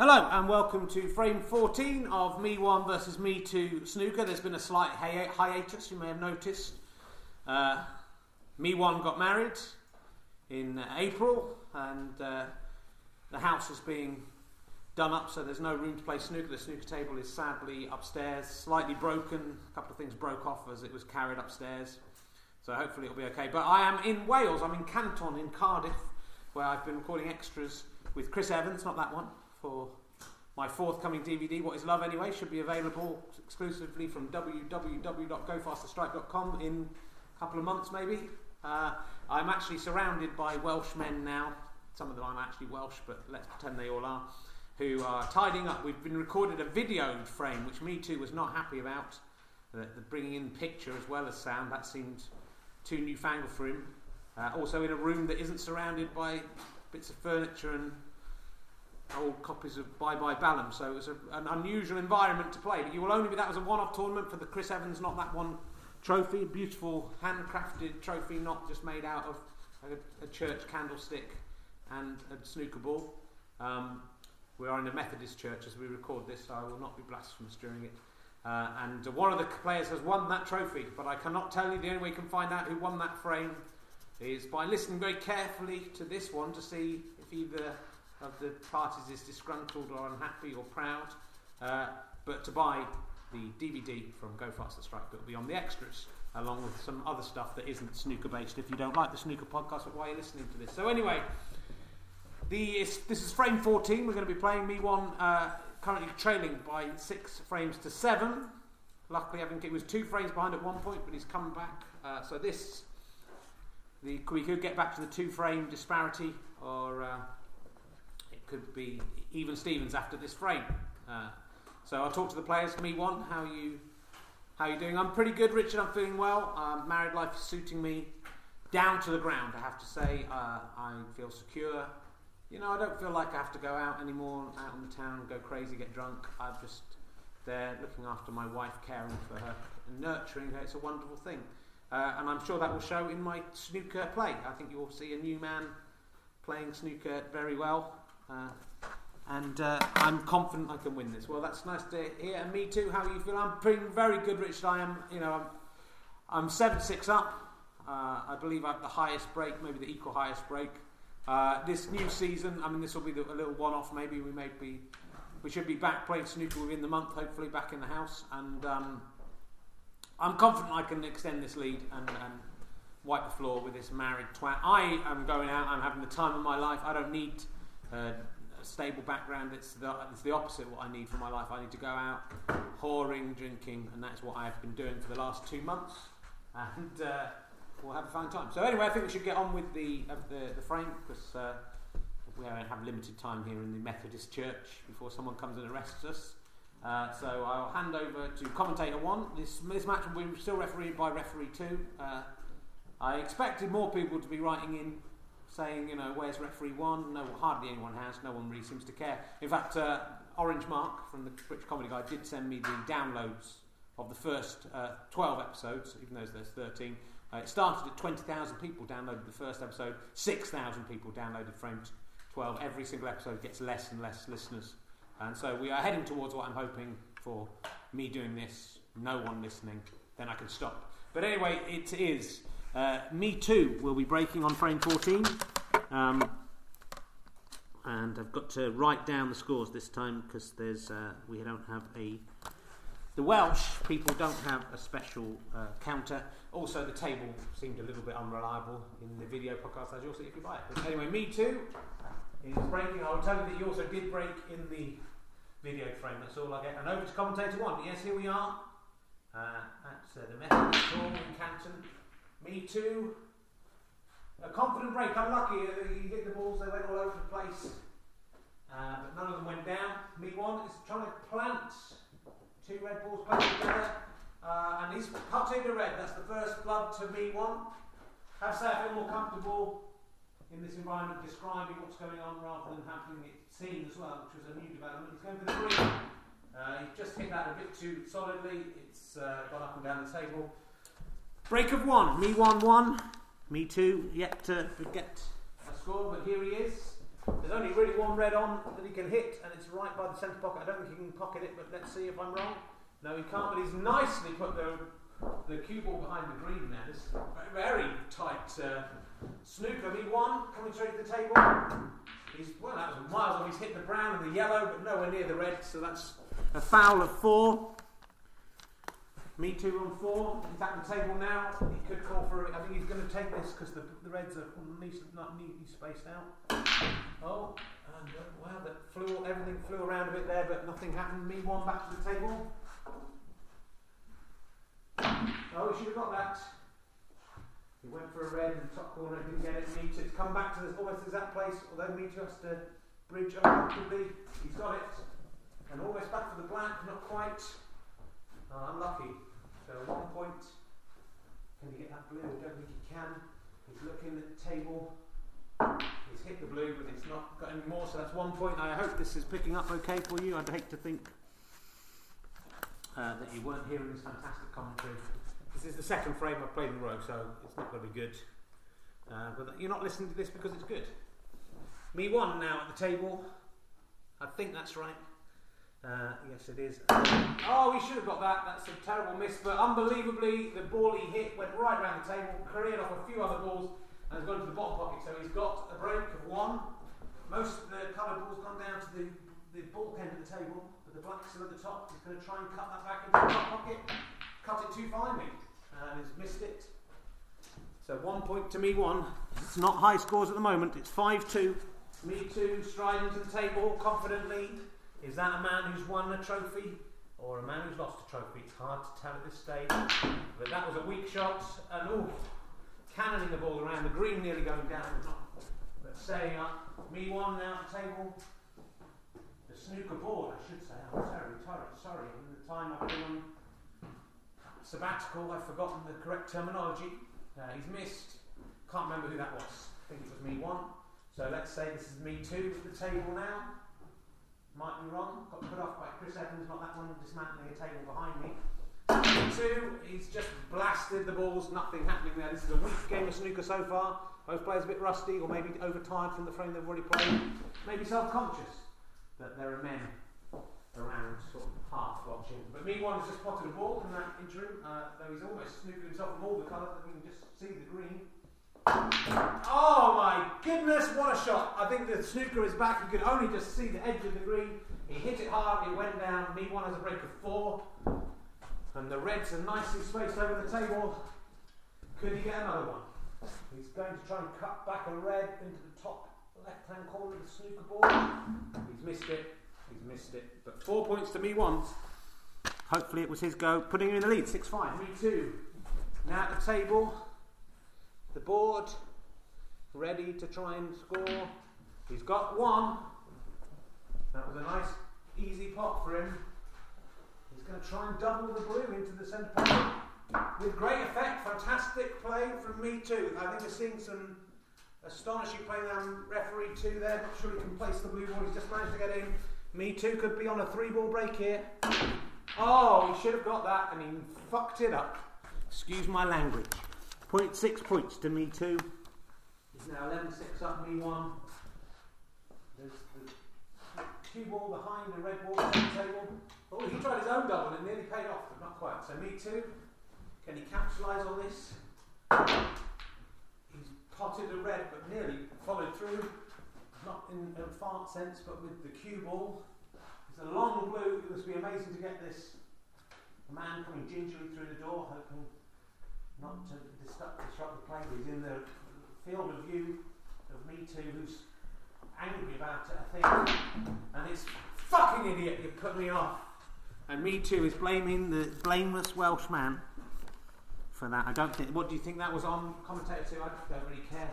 Hello and welcome to frame 14 of Me 1 versus Me 2 snooker. There's been a slight hi- hiatus, you may have noticed. Uh, me 1 got married in April and uh, the house is being done up so there's no room to play snooker. The snooker table is sadly upstairs, slightly broken. A couple of things broke off as it was carried upstairs. So hopefully it'll be okay. But I am in Wales, I'm in Canton in Cardiff, where I've been recording extras with Chris Evans, not that one, for my forthcoming DVD, What is Love Anyway, should be available exclusively from www.gofasterstripe.com in a couple of months maybe. Uh, I'm actually surrounded by Welsh men now. Some of them aren't actually Welsh, but let's pretend they all are. Who are tidying up. We've been recorded a videoed frame, which Me Too was not happy about. The, the bringing in picture as well as sound, that seemed too newfangled for him. Uh, also in a room that isn't surrounded by bits of furniture and old copies of Bye Bye Ballum, so it was a, an unusual environment to play. But you will only be that was a one-off tournament for the Chris Evans, not that one trophy, beautiful handcrafted trophy, not just made out of a, a church candlestick and a snooker ball. Um, we are in a Methodist church as we record this, so I will not be blasphemous during it. Uh, and one of the players has won that trophy, but I cannot tell you. The only way you can find out who won that frame is by listening very carefully to this one to see if either of the parties is disgruntled or unhappy or proud. Uh, but to buy the DVD from Go Faster Stripe, it'll be on the extras, along with some other stuff that isn't snooker based. If you don't like the snooker podcast, why are you listening to this? So anyway, the this is frame 14. We're going to be playing me one. Uh, currently trailing by six frames to seven. Luckily, I think it was two frames behind at one point, but he's come back. Uh, so this, the, we could get back to the two frame disparity, or uh, could be even Stevens after this frame. Uh, so I'll talk to the players. Me one, how you how are you doing? I'm pretty good, Richard. I'm feeling well. Um, married life is suiting me down to the ground. I have to say, uh, I feel secure. You know, I don't feel like I have to go out anymore, out in the town, go crazy, get drunk. I'm just there looking after my wife, caring for her, and nurturing her. It's a wonderful thing. Uh, and I'm sure that will show in my snooker play. I think you will see a new man playing snooker very well. Uh, and uh, I'm confident I can win this. Well, that's nice to hear. And me too. How are you feel? I'm feeling very good, Richard. I am. You know, I'm, I'm seven six up. Uh, I believe I have the highest break, maybe the equal highest break. Uh, this new season, I mean, this will be the, a little one-off. Maybe we may be, we should be back playing snooker within the month. Hopefully, back in the house, and um, I'm confident I can extend this lead and, and wipe the floor with this married twat. I am going out. I'm having the time of my life. I don't need uh, a stable background. It's the, the opposite of what I need for my life. I need to go out, whoring, drinking, and that's what I've been doing for the last two months. And uh, we'll have a fine time. So anyway, I think we should get on with the the, the frame because uh, we have limited time here in the Methodist Church before someone comes and arrests us. Uh, so I'll hand over to commentator one. This this match will be still refereed by referee two. Uh, I expected more people to be writing in saying, you know, where's referee one? No, hardly anyone has. No one really seems to care. In fact, uh, Orange Mark from the British Comedy Guide did send me the downloads of the first uh, 12 episodes, even though there's 13. Uh, it started at 20,000 people downloaded the first episode, 6,000 people downloaded frame 12. Every single episode gets less and less listeners. And so we are heading towards what I'm hoping for me doing this, no one listening, then I can stop. But anyway, it is. Uh, me too will be breaking on frame 14. Um, and I've got to write down the scores this time because there's uh, we don't have a the Welsh people don't have a special uh, counter. Also, the table seemed a little bit unreliable in the video podcast, as you'll see if you buy it. But anyway, me too is breaking. I will tell you that you also did break in the video frame. That's all I get. And over to commentator one. Yes, here we are. Uh, that's uh, the Methodist Hall in Canton. Me too. A confident break. Unlucky. Uh, you hit the balls. They went all over the place. Uh, but none of them went down. Me one is trying to plant two red balls playing together. Uh, and he's cut into red. That's the first blood to me one. Have say I feel more comfortable in this environment describing what's going on rather than having it seen as well, which was a new development. He's going for the green. Uh, he's just hit that a bit too solidly. It's uh, gone up and down the table. Break of one. Me one one. Me two. Yet to get a score, but here he is. There's only really one red on that he can hit, and it's right by the centre pocket. I don't think he can pocket it, but let's see if I'm wrong. No, he can't, but he's nicely put the, the cue ball behind the green there. Very tight uh, snooker. Me one coming straight to the table. He's, well, that was miles off. He's hit the brown and the yellow, but nowhere near the red, so that's a foul of four. Me too on four. He's at the table now. He could call for it. I think he's going to take this because the, the reds are not neatly spaced out. Oh, and uh, wow, that flew, everything flew around a bit there, but nothing happened. Me one back to the table. Oh, he should have got that. He went for a red in the top corner, didn't get it. Me. It's come back to this almost exact place, although Me has to bridge uncomfortably. He's got it. And almost back for the black, not quite. Oh, unlucky. One point. Can he get that blue? I don't think he can. He's looking at the table. He's hit the blue, but it's not got any more, so that's one point. I hope this is picking up okay for you. I'd hate to think uh, that you weren't hearing this fantastic commentary. This is the second frame I've played in a row, so it's not going to be good. Uh, but you're not listening to this because it's good. Me one now at the table. I think that's right. Uh, yes, it is. Oh, he should have got that. That's a terrible miss. But unbelievably, the ball he hit went right around the table, careered off a few other balls, and has gone to the bottom pocket. So he's got a break of one. Most of the coloured balls gone down to the, the ball end of the table, but the black's still at the top. He's going to try and cut that back into the top pocket. Cut it too finely, and he's missed it. So one point to me one. It's not high scores at the moment. It's 5 2. Me two, striding to the table confidently. Is that a man who's won a trophy or a man who's lost a trophy? It's hard to tell at this stage. But that was a weak shot, and oh, cannoning the ball around, the green nearly going down. But staying up. Me one now at the table. The snooker board, I should say. I'm sorry, sorry, sorry. In the time I've been on sabbatical, I've forgotten the correct terminology. Uh, he's missed. Can't remember who that was. I think it was me one. So let's say this is me two at the table now. Might be wrong. Got put off by Chris Evans, not that one dismantling a table behind me. Two, he's just blasted the balls, nothing happening there. This is a weak game of snooker so far. Both players a bit rusty or maybe overtired from the frame they've already played. Maybe self conscious that there are men around, sort of half watching. But me one has just spotted a ball in that interim, uh, though he's almost snookered himself from all the colours, and you can just see the green. Oh my goodness, what a shot! I think the snooker is back. You could only just see the edge of the green. He hit it hard, it went down. Me one has a break of four. And the reds are nicely spaced over the table. Could he get another one? He's going to try and cut back a red into the top left hand corner of the snooker board. He's missed it. He's missed it. But four points to me once. Hopefully it was his go, putting him in the lead. 6 5. Me two. Now at the table. The board ready to try and score. He's got one. That was a nice, easy pot for him. He's going to try and double the blue into the centre pocket. With great effect, fantastic play from me too. I think we're seeing some astonishing play now. Referee two there, not sure he can place the blue ball. He's just managed to get in. Me too could be on a three ball break here. Oh, he should have got that and he fucked it up. Excuse my language. Point six points to me two. He's now 11 6 up, me one. There's the cue ball behind the red ball on the table. Oh, he tried his own double and it nearly paid off, but not quite. So me two. Can he capitalise on this? He's potted a red, but nearly followed through. Not in a fart sense, but with the cue ball. It's a long blue. It must be amazing to get this. Man coming gingerly through the door, hoping not to disrupt, disrupt the play. He's in the field of view of me too, who's angry about it, I think. And it's fucking idiot, you put me off. And me too is blaming the blameless Welsh man for that. I don't think. What do you think that was on commentator too? I don't really care.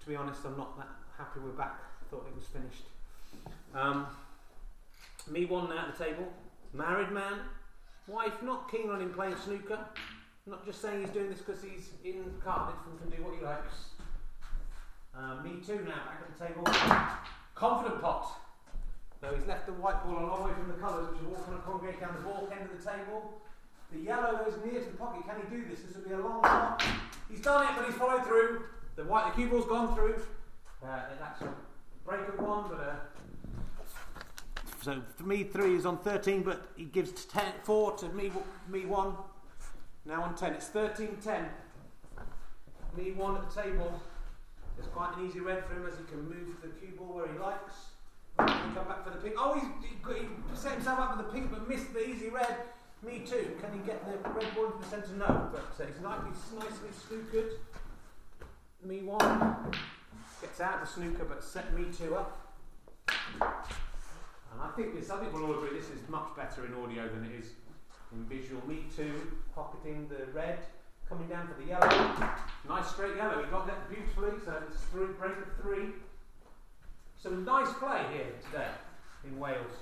To be honest, I'm not that happy we're back. Thought it was finished. Um, me one at the table. Married man, wife not keen on him playing snooker. Not just saying he's doing this because he's in Cardiff and can do what he likes. Uh, me too now, back at the table. Confident pot. Though he's left the white ball a long way from the colours, which are all kind of congregate down the ball end of the table. The yellow goes near to the pocket. Can he do this? This will be a long shot. He's done it, but he's followed through. The white, the cue ball's gone through. Uh, that's a break of one, but uh, so for me three is on 13, but he gives 10, 4 to me, me one. Now on 10, it's 13 10. Me one at the table. It's quite an easy red for him as he can move the cue ball where he likes. He come back for the pink. Oh, he's, he, he set himself up for the pink but missed the easy red. Me too. Can he get the red ball into the centre? No. But uh, he's nicely, nicely snookered. Me one. Gets out the snooker but set me two up. And I think this, I think we'll all agree this is much better in audio than it is in visual. Me too. Pocketing the red. Coming down for the yellow. Nice straight yellow. He got that beautifully. So it's three, break of three. Some nice play here today in Wales.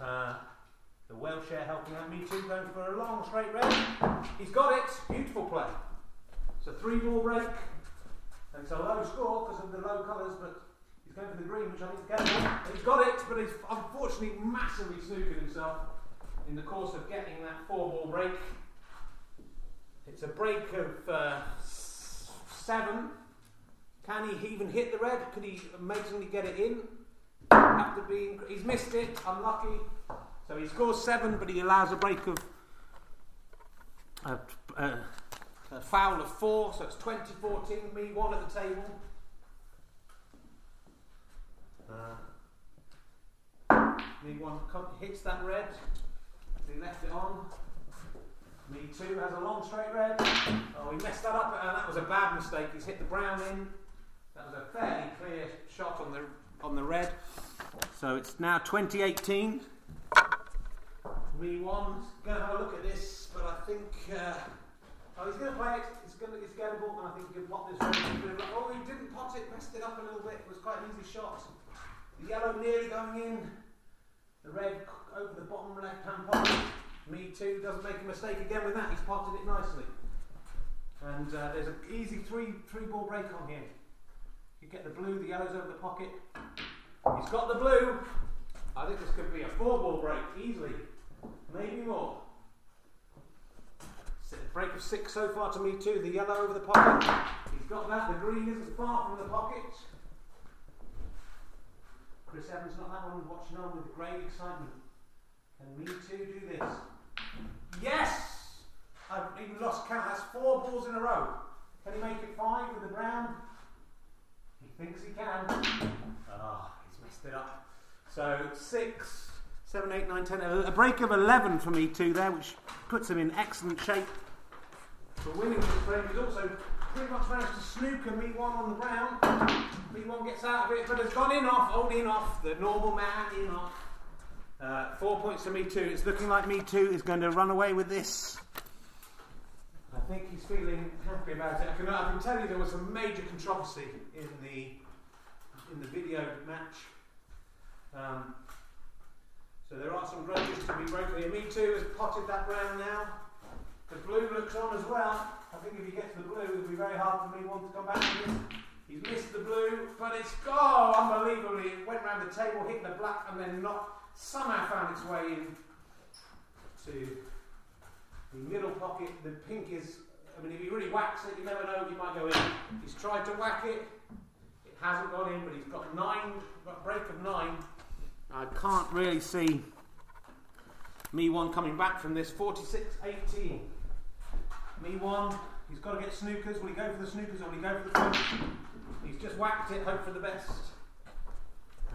Uh, the Welshare helping out me too, going for a long straight red. He's got it. Beautiful play. It's a three ball break. And it's a low score because of the low colours, but he's going for the green, which I think is getting. He's got it, but he's unfortunately massively snookered himself in the course of getting that four ball break. It's a break of uh, seven. Can he even hit the red? Could he amazingly get it in? Have to be. He's missed it. Unlucky. So he scores seven, but he allows a break of a, a, a foul of four. So it's 2014. Me one at the table. Uh, me one hits that red. He left it on. Me too has a long straight red. Oh, he messed that up, and that was a bad mistake. He's hit the brown in. That was a fairly clear shot on the on the red. So it's now 2018. Me one. Going to have a look at this, but I think. Uh, oh, he's going to play it. It's going to it's gettable, and I think he can pot this. Red. Oh, he didn't pot it. Messed it up a little bit. It was quite an easy shot. The yellow nearly going in. The red over the bottom left hand pocket. Me too doesn't make a mistake again with that. He's potted it nicely. And uh, there's an easy three three ball break on here. You get the blue, the yellow's over the pocket. He's got the blue. I think this could be a four ball break easily, maybe more. Break of six so far to me too. The yellow over the pocket. He's got that. The green isn't far from the pocket. Chris Evans not that one watching on with great excitement. Can me too do this? Yes! I've even lost count. That's four balls in a row. Can he make it five with the brown? He thinks he can. Ah, oh, he's messed it up. So six, seven, eight, nine, ten. A break of 11 for me too there, which puts him in excellent shape for winning this break. He's also pretty much managed to snooker me one on the brown. Me one gets out of it, but has gone in off, only in off. The normal man in off. Uh, four points to me too. It's looking like me too is going to run away with this. I think he's feeling happy about it. I can, I can tell you there was some major controversy in the in the video match. Um, so there are some grudges to be broken. Me too has potted that round now. The blue looks on as well. I think if he gets the blue, it'll be very hard for me one to come back to this. He's missed the blue, but it's oh, unbelievably. It went round the table, hit the black, and then not somehow found its way in to the middle pocket. The pink is, I mean, if he really whacks it, you never know, he might go in. He's tried to whack it, it hasn't gone in, but he's got nine, got break of nine. I can't really see me one coming back from this 46 18. Me one, he's got to get snookers. Will he go for the snookers or will he go for the front? He's just whacked it, hope for the best.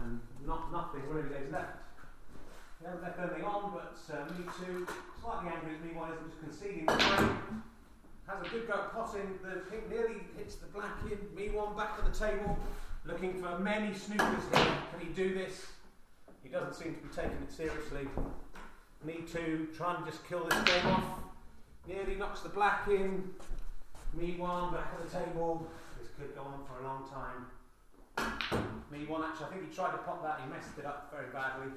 And not nothing really is left. He hasn't left anything on, but uh, me too. Slightly angry at me one isn't just conceding the frame. Has a good go at potting. The pink nearly hits the black in. Me one back to the table, looking for many snookers here. Can he do this? He doesn't seem to be taking it seriously. Me too, trying to just kill this game off. Nearly knocks the black in. Me one back at the table. This could go on for a long time. Me one actually, I think he tried to pop that, he messed it up very badly.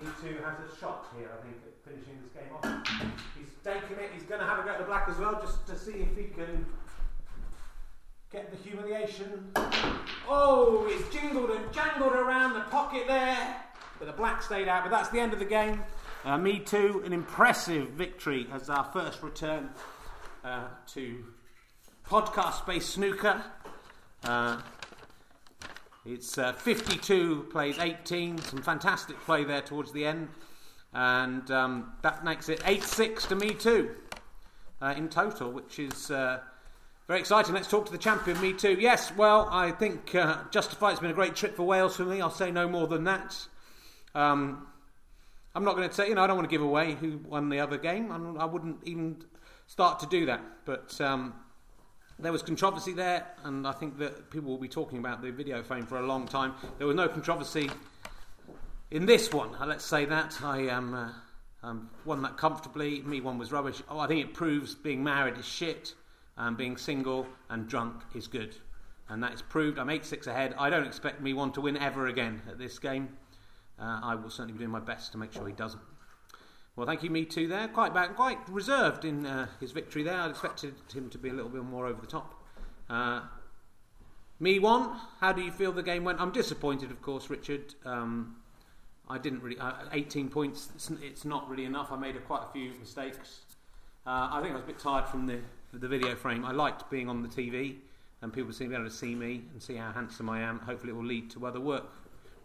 Me too has a shot here, I think, at finishing this game off. He's taking it, he's going to have a go at the black as well, just to see if he can get the humiliation. Oh, he's jingled and jangled around the pocket there, but the black stayed out. But that's the end of the game. Uh, me too, an impressive victory as our first return uh, to podcast based snooker. Uh, It's uh, 52 plays 18. Some fantastic play there towards the end. And um, that makes it 8 6 to Me Too uh, in total, which is uh, very exciting. Let's talk to the champion, Me Too. Yes, well, I think uh, Justify it's been a great trip for Wales for me. I'll say no more than that. Um, I'm not going to say, you know, I don't want to give away who won the other game. I'm, I would not even start to do that. But um, there was controversy there, and I think that people will be talking about the video frame for a long time. There was no controversy in this one. Uh, let's say that. I um, uh, um, won that comfortably. Me one was rubbish. Oh, I think it proves being married is shit, and being single and drunk is good. And that is proved. I'm 8 6 ahead. I don't expect me one to win ever again at this game. Uh, I will certainly be doing my best to make sure he doesn't. Well, thank you, me too. There, quite back, quite reserved in uh, his victory there. I expected him to be a little bit more over the top. Uh, me one. How do you feel the game went? I'm disappointed, of course, Richard. Um, I didn't really. Uh, 18 points. It's, it's, not really enough. I made a, quite a few mistakes. Uh, I think I was a bit tired from the the video frame. I liked being on the TV and people seem to be able to see me and see how handsome I am. Hopefully, it will lead to other work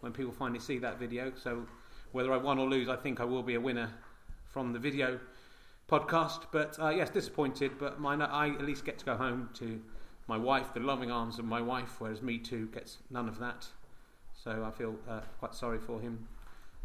when people finally see that video. So, whether I won or lose, I think I will be a winner from the video podcast. But uh, yes, disappointed. But mine, I at least get to go home to my wife, the loving arms of my wife, whereas me too gets none of that. So I feel uh, quite sorry for him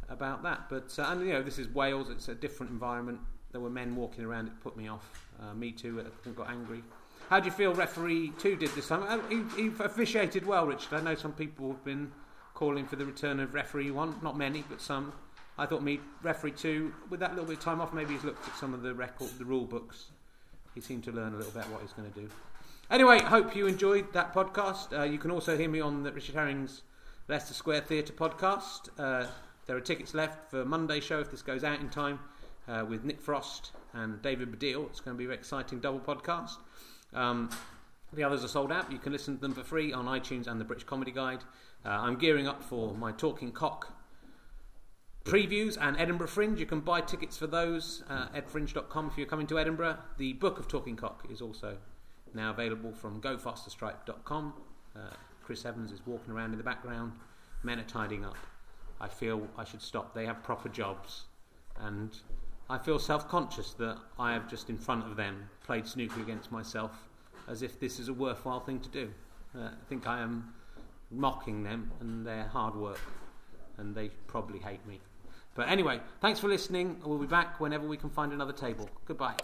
about that. But uh, and you know, this is Wales; it's a different environment. There were men walking around; it put me off. Uh, me too. Got angry. How do you feel referee two did this time? Uh, he, he officiated well, Richard. I know some people have been calling for the return of referee one. Not many, but some. I thought me referee two, with that little bit of time off, maybe he's looked at some of the record, the rule books. He seemed to learn a little bit what he's going to do. Anyway, hope you enjoyed that podcast. Uh, you can also hear me on the Richard Herring's Leicester Square Theatre podcast. Uh, there are tickets left for Monday show if this goes out in time uh, with Nick Frost and David Baddiel. It's going to be an exciting double podcast. Um, the others are sold out. You can listen to them for free on iTunes and the British Comedy Guide. Uh, I'm gearing up for my Talking Cock previews and Edinburgh Fringe. You can buy tickets for those uh, at edfringe.com if you're coming to Edinburgh. The book of Talking Cock is also now available from gofasterstripe.com. Uh, Chris Evans is walking around in the background. Men are tidying up. I feel I should stop. They have proper jobs. And I feel self conscious that I have just in front of them played snooker against myself as if this is a worthwhile thing to do. Uh, I think I am mocking them and their hard work, and they probably hate me. But anyway, thanks for listening. We'll be back whenever we can find another table. Goodbye.